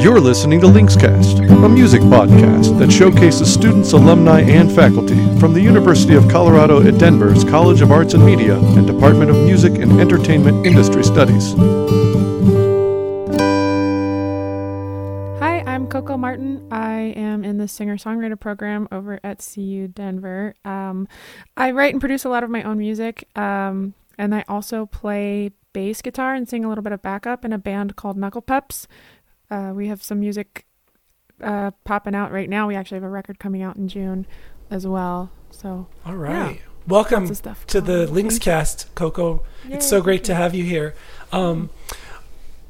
You're listening to Linkscast, a music podcast that showcases students, alumni, and faculty from the University of Colorado at Denver's College of Arts and Media and Department of Music and Entertainment Industry Studies. Hi, I'm Coco Martin. I am in the singer songwriter program over at CU Denver. Um, I write and produce a lot of my own music, um, and I also play bass guitar and sing a little bit of backup in a band called Knuckle Pups. Uh, we have some music uh, popping out right now. We actually have a record coming out in June as well. So, All right. Yeah. Welcome to the going on. Linkscast, Coco. It's so great to have you here. Um,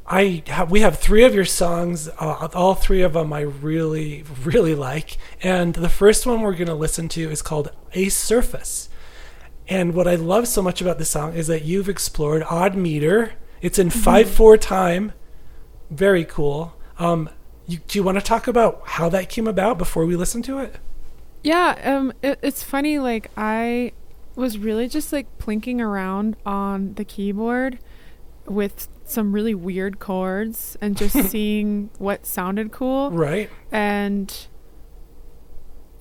I ha- we have three of your songs. Uh, all three of them I really really like. And the first one we're going to listen to is called "A Surface." And what I love so much about this song is that you've explored odd meter. It's in Mm-hmm. five four time. Very cool. Um, you, do you want to talk about how that came about before we listen to it? Yeah, um, it, it's funny. Like I was really just like plinking around on the keyboard with some really weird chords and just seeing what sounded cool, Right. and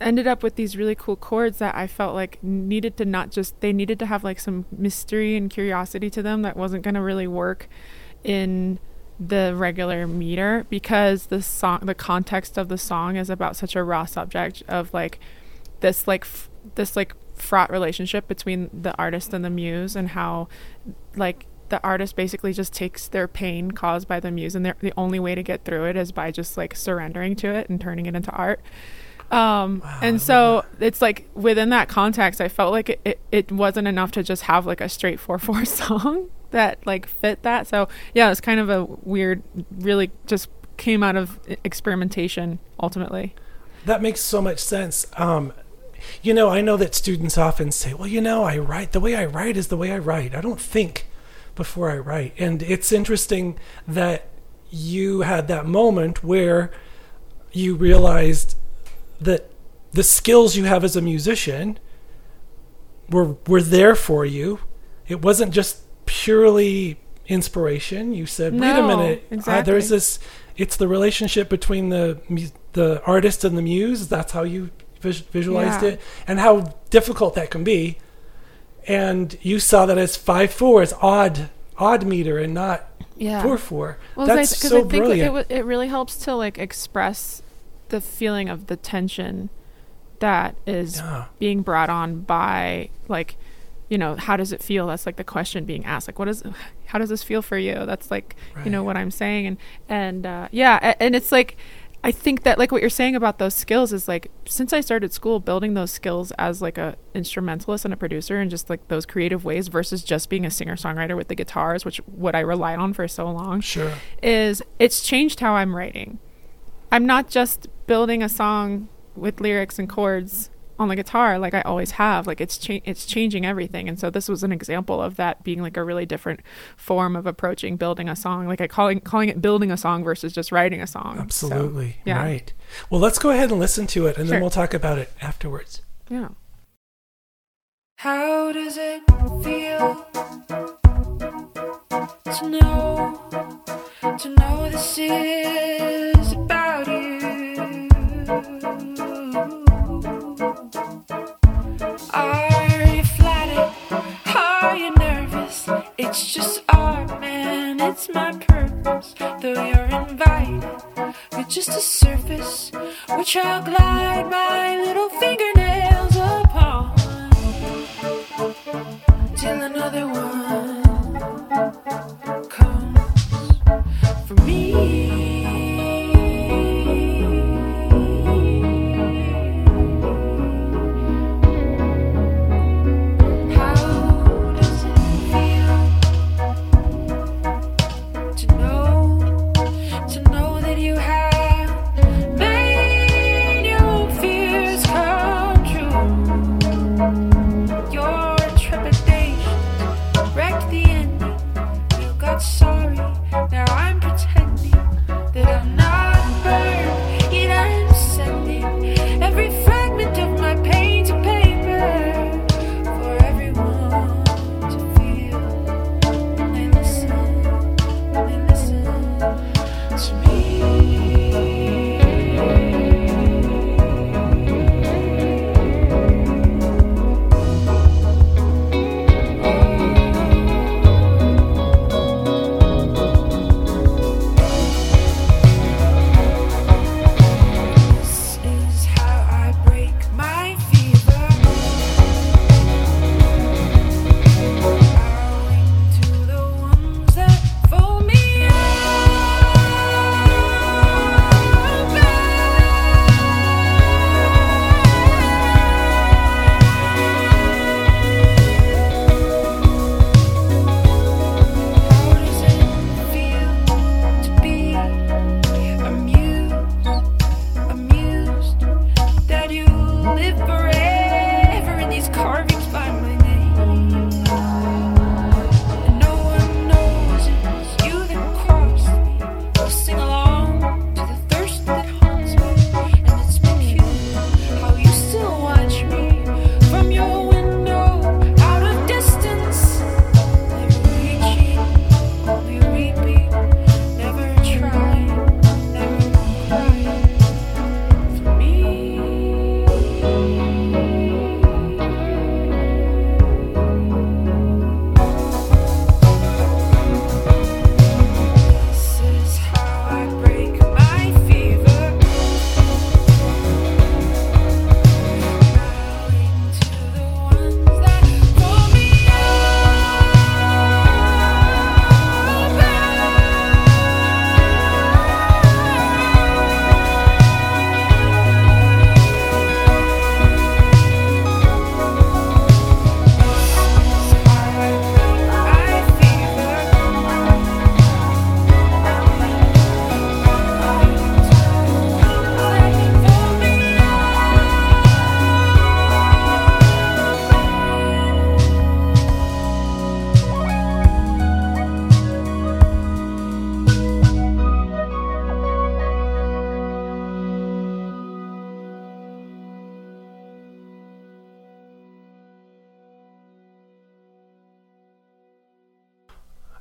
ended up with these really cool chords that I felt like needed to not just they needed to have like some mystery and curiosity to them that wasn't going to really work in the regular meter because the song the context of the song is about such a raw subject of like this like f- this like fraught relationship between the artist and the muse and how like the artist basically just takes their pain caused by the muse and they're- the only way to get through it is by just like surrendering to it and turning it into art. Um Wow, and so it's like within that context i felt like it, it, it wasn't enough to just have like a straight 4-4 song that like fit that so yeah it's kind of a weird really just came out of experimentation ultimately That makes so much sense. Um, you know, I know that students often say, well, you know, I write, the way I write is the way I write. I don't think before I write. And it's interesting that you had that moment where you realized that the skills you have as a musician were were there for you. It wasn't just purely inspiration. You said, "Wait a No, minute, uh, exactly. there's this. It's the relationship between the the artist and the muse. That's how you vis- visualized Yeah. it, and how difficult that can be. And you saw that as five four, as odd odd meter, and not yeah four four. Well, That's because so I think brilliant. it it really helps to like express the feeling of the tension that is yeah. being brought on by like you know how does it feel? That's like the question being asked. Like what is how does this feel for you? That's like you know what i'm saying. And and uh, yeah a- and it's like i think that like what you're saying about those skills is like since i started school building those skills as like a instrumentalist and a producer and just like those creative ways versus just being a singer songwriter with the guitars which what i relied on for so long Sure. is it's changed how I'm writing. I'm not just building a song with lyrics and chords on the guitar like I always have. Like it's cha- it's changing everything. And so this was an example of that being like a really different form of approaching building a song. Like I calling calling it building a song versus just writing a song. So, Absolutely. yeah. Right. Well, let's go ahead and listen to it, and then we'll talk about it afterwards. yeah. How does it feel to know to know this is about you? Are you flattered? Are you nervous? It's just art, man. It's my purpose. Though you're invited, we're just a surface which I'll glide my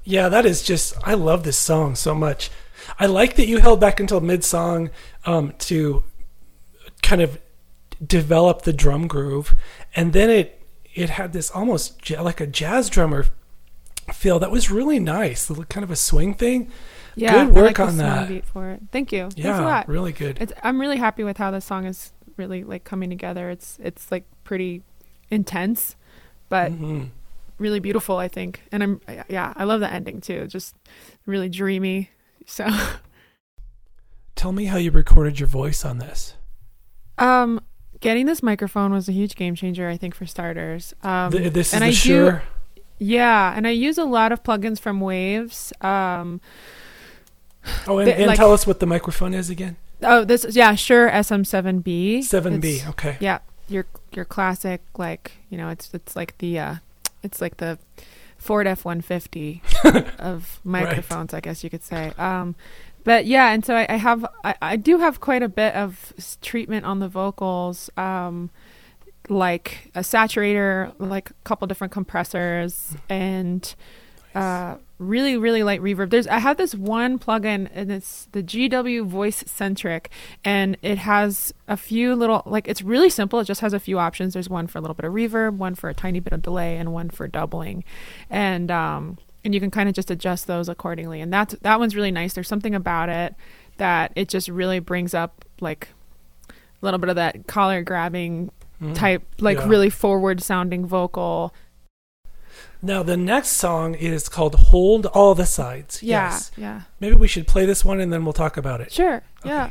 Yeah, that is just. I love this song so much. I like that you held back until mid song um, to kind of develop the drum groove, and then it it had this almost ja- like a jazz drummer feel that was really nice. Kind of a swing thing. Yeah, Good work like on that. Beat for it. Thank you. Yeah, lot. really good. It's, I'm really happy with how the song is really like coming together. It's it's like pretty intense, but Mhm. Really beautiful. I think, and I'm yeah, I love the ending too. Just really dreamy. So, Tell me how you recorded your voice on this. um, getting this microphone was a huge game changer. I think for starters. Um, Th- this is and the I do- yeah, and I use a lot of plugins from Waves. Um, Oh, and, the- and like- tell us what the microphone is again. oh, this is yeah, sure, SM7B. Seven B. It's- Okay. Yeah, your your classic like you know it's it's like the uh it's like the Ford F one fifty of microphones, I guess you could say. Um, but yeah, and so I, I have I, I do have quite a bit of treatment on the vocals, um, like a saturator, like a couple different compressors, and uh, really really light reverb. There's I have this one plugin and it's the GW Voice Centric, and it has a few little like it's really simple. It just has a few options. There's one for a little bit of reverb, one for a tiny bit of delay, and one for doubling, and um and you can kind of just adjust those accordingly. And that's that one's really nice. There's something about it that it just really brings up like a little bit of that collar grabbing Mm. type like Yeah. really forward sounding vocal Now the next song is called "Hold All the Sides." yeah Yes. yeah Maybe we should play this one and then we'll talk about it. sure yeah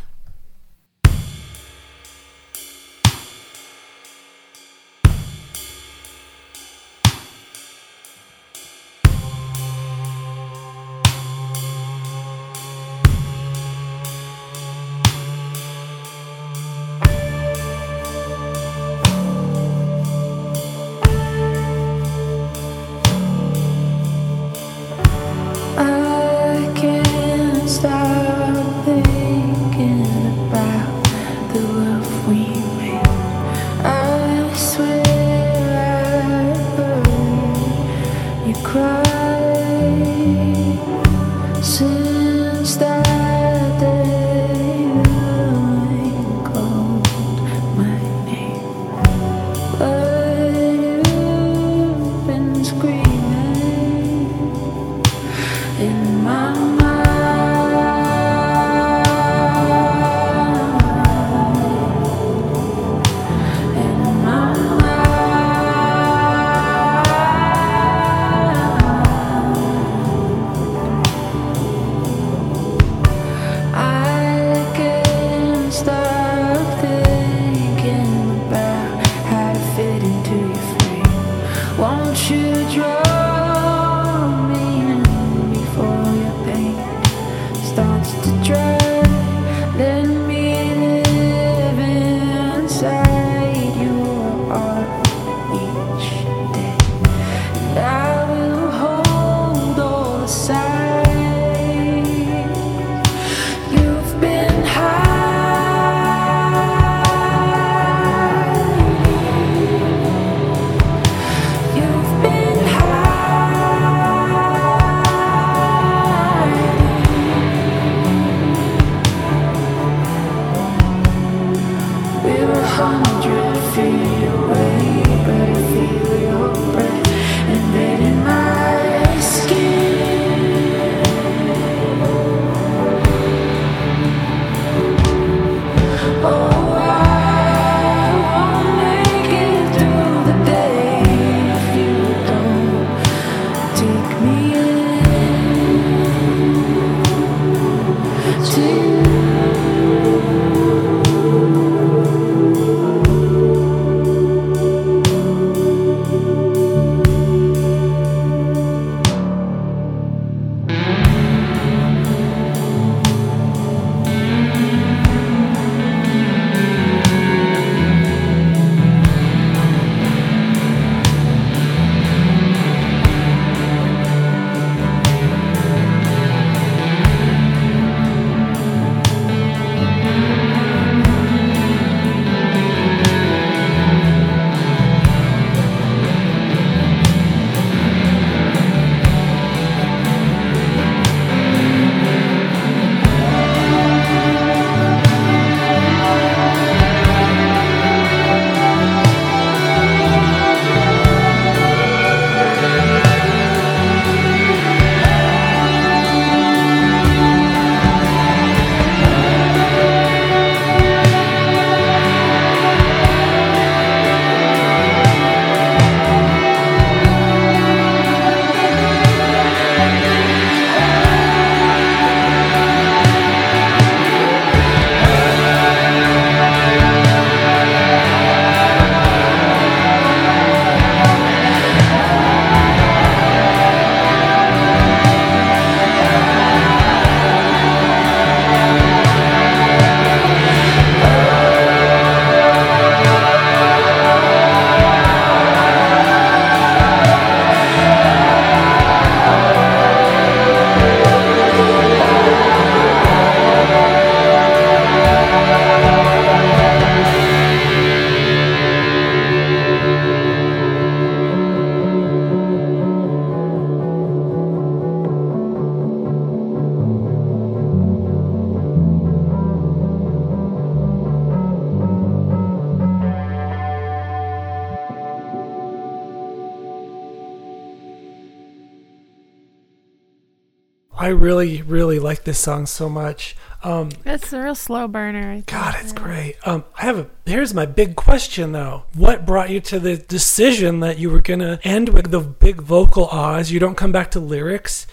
I really, really like this song so much. Um, It's a real slow burner. God, it's great. Um, I have a. Here's my big question though. What brought you to the decision that you were gonna end with the big vocal ahs? You don't come back to lyrics.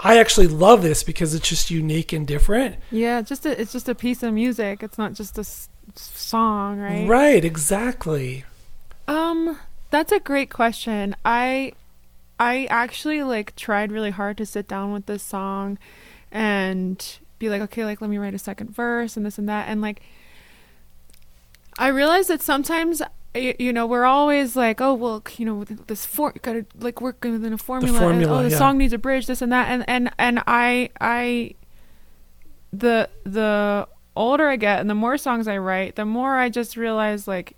I actually love this because it's just unique and different. Yeah, just a, it's just a piece of music. It's not just a s- song, right? Right, exactly. Um, that's a great question. I I actually like tried really hard to sit down with this song and be like, okay, like let me write a second verse and this and that and like I realized that sometimes you know we're always like oh well you know this for gotta like work within a formula, and, oh, formula, oh the yeah. song needs a bridge this and that and and and i i the the older i get and the more songs i write the more i just realize like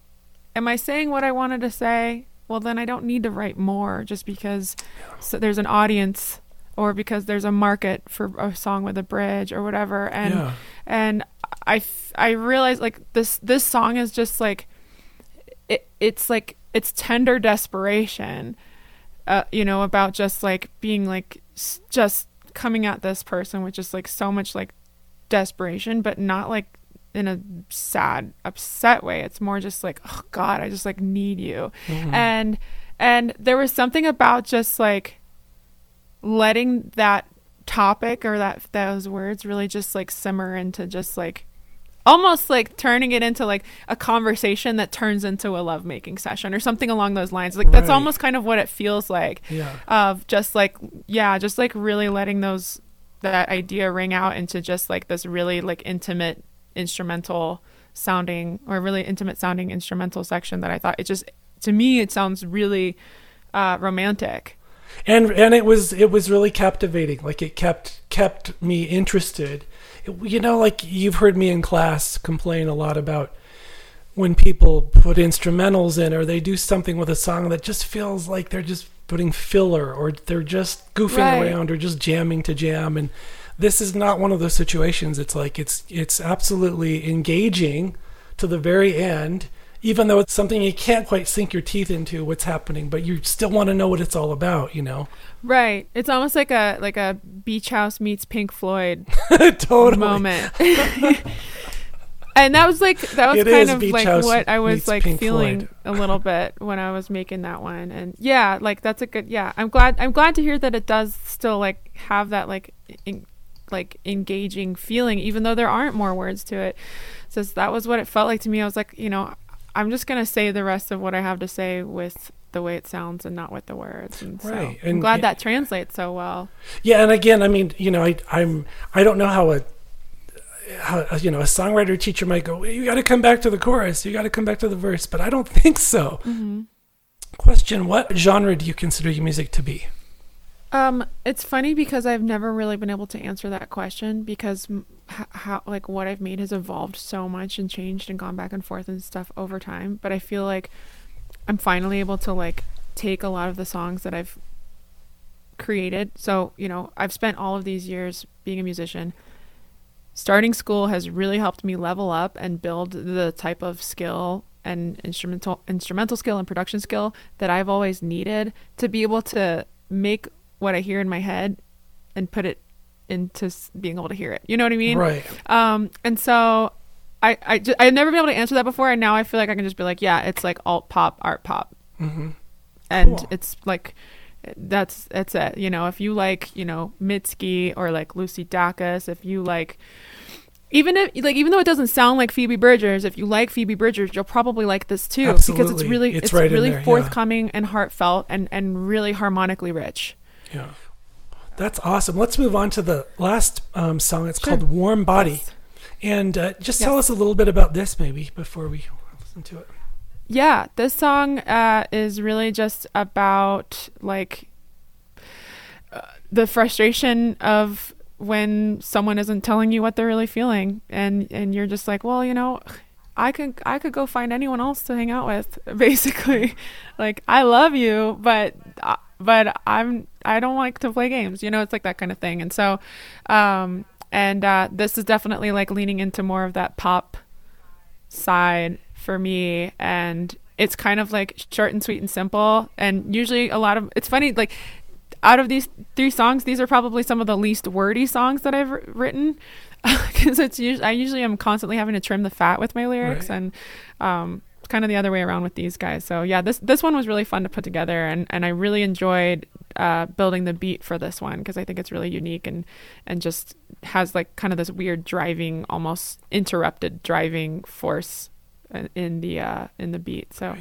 am i saying what i wanted to say well then i don't need to write more just because so there's an audience or because there's a market for a song with a bridge or whatever and yeah. and I, f- I realized like this this song is just like it, it's like it's tender desperation uh, you know about just like being like s- just coming at this person with just like so much like desperation but not like in a sad upset way it's more just like oh god i just like need you Mhm. and and there was something about just like letting that topic or that those words really just like simmer into just like almost like turning it into like a conversation that turns into a lovemaking session or something along those lines like that's almost kind of what it feels like yeah. of just like yeah just like really letting those that idea ring out into just like this really like intimate instrumental sounding or really intimate sounding instrumental section that i thought it just to me it sounds really uh romantic. And and it was it was really captivating. Like it kept kept me interested. It- you know like you've heard me in class complain a lot about when people put instrumentals in or they do something with a song that just feels like they're just putting filler or they're just goofing Right. around or just jamming to jam. And this is not one of those situations. It's like it's it's absolutely engaging to the very end even though it's something you can't quite sink your teeth into what's happening but you still want to know what it's all about you know? Right. It's almost like a like a beach house meets pink floyd totally. moment. And that was like that was It kind of like House what i was like Pink feeling a little bit when i was making that one. And yeah like that's a good yeah i'm glad i'm glad to hear that it does still like have that like in, like engaging feeling even though there aren't more words to it so that was what it felt like to me i was like you know i'm just gonna say the rest of what i have to say with the way it sounds and not with the words and so Right, i'm and- glad that translates so well Yeah, and again, I mean, you know, I, I'm I don't know how a how you know a songwriter teacher might go. You got to come back to the chorus. You got to come back to the verse. But I don't think so. mm-hmm. Question: What genre do you consider your music to be? Um, it's funny because I've never really been able to answer that question because h- how like what I've made has evolved so much and changed and gone back and forth and stuff over time. But I feel like I'm finally able to like take a lot of the songs that I've created. So you know, I've spent all of these years being a musician. Starting school has really helped me level up and build the type of skill and instrumental instrumental skill and production skill that I've always needed to be able to make what I hear in my head and put it into being able to hear it. You know what I mean? Right. Um, and so I, I just, I've never been able to answer that before. And now I feel like I can just be like, yeah, it's like alt pop, art pop. hmm And Cool. it's like, that's, that's it. You know, if you like, you know, Mitski or like Lucy Dacus, if you like, even if like even though it doesn't sound like Phoebe Bridgers, if you like Phoebe Bridgers, you'll probably like this too because it's really It's it's, right really there, yeah. forthcoming and heartfelt and and really harmonically rich. Yeah. That's awesome. Let's move on to the last um, song. It's Sure. called "Warm Body," Yes. and uh, just tell us a little bit about this, maybe, before we listen to it. Yeah, this song uh, is really just about like uh, the frustration of when someone isn't telling you what they're really feeling, and and you're just like, well, you know, I could I could go find anyone else to hang out with, basically. like I love you, but uh, but I'm I don't like to play games. You know, it's like that kind of thing. And so, um, and uh, this is definitely like leaning into more of that pop side for me and it's kind of like short and sweet and simple and usually a lot of it's funny like out of these three songs, these are probably some of the least wordy songs that I've wr- written because it's usually I usually am constantly having to trim the fat with my lyrics Right. and um, it's kind of the other way around with these guys. So yeah, this this one was really fun to put together and and I really enjoyed uh, building the beat for this one because I think it's really unique and and just has like kind of this weird driving, almost interrupted driving force in- in the uh, in the beat. So.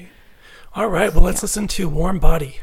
All right. Well, let's listen to Warm Body.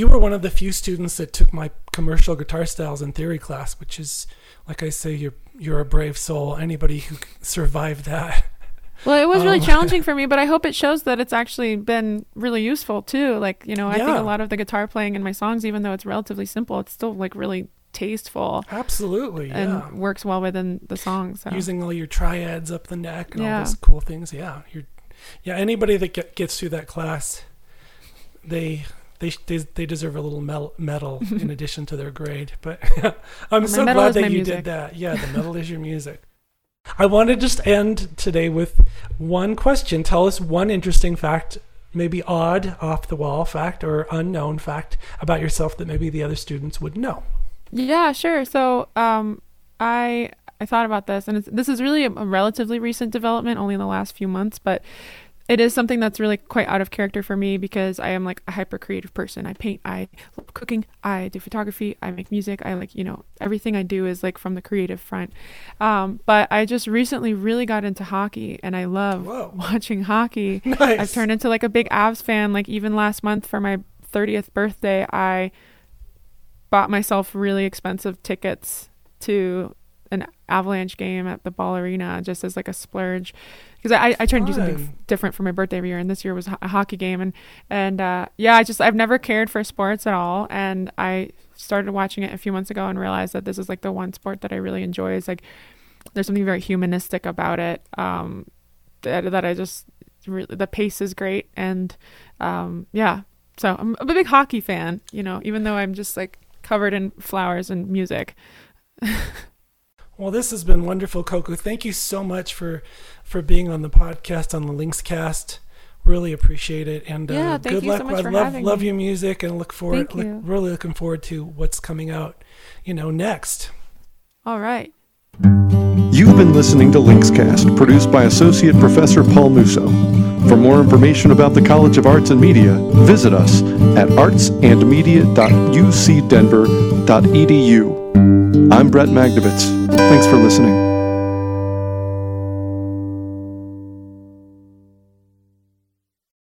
You were one of the few students that took my commercial guitar styles and theory class, which is, like I say, you're you're a brave soul. Anybody who survived that. Well, it was really Um, challenging for me, but I hope it shows that it's actually been really useful too. Like, you know, I think a lot of the guitar playing in my songs, even though it's relatively simple, it's still like really tasteful Absolutely, and yeah. works well within the song. So Using all your triads up the neck and all those cool things. Yeah, you're. Yeah, anybody that get, gets through that class, they they they, they deserve a little medal, medal in addition to their grade. But I'm my so glad that you music. did that. Yeah, the medal is your music. I want to just end today with one question. Tell us one interesting fact, maybe odd, off the wall fact, or unknown fact about yourself that maybe the other students would know. Yeah, sure. So, um, I I thought about this, and it's, this is really a, a relatively recent development, only in the last few months, but it is something that's really quite out of character for me because I am like a hyper creative person. I paint, I love cooking, I do photography, I make music. I like you know everything I do is like from the creative front. Um, but I just recently really got into hockey, and I love Whoa. watching hockey. Nice. I've turned into like a big Avs fan. Like even last month for my 30th birthday, I bought myself really expensive tickets to an Avalanche game at the Ball Arena just as like a splurge because I, I try to do something different for my birthday every year and this year was a hockey game and and uh, yeah I just I've never cared for sports at all and I started watching it a few months ago and realized that this is like the one sport that I really enjoy. Is like there's something very humanistic about it. Um, that, that I just really the pace is great and um, yeah. So I'm a big hockey fan. You know, even though I'm just like covered in flowers and music. Well, this has been wonderful, Coco. Thank you so much for for being on the podcast on the Links Cast. Really appreciate it, and Yeah, uh, thank good you so luck. much I for love having love me. your music, and look forward. Thank look- you. really looking forward to what's coming out. You know, next. All right. You've been listening to Linkscast, produced by Associate Professor Paul Musso. For more information about the College of Arts and Media, visit us at artsandmedia.ucdenver.edu. I'm Brett Magnovitz. Thanks for listening.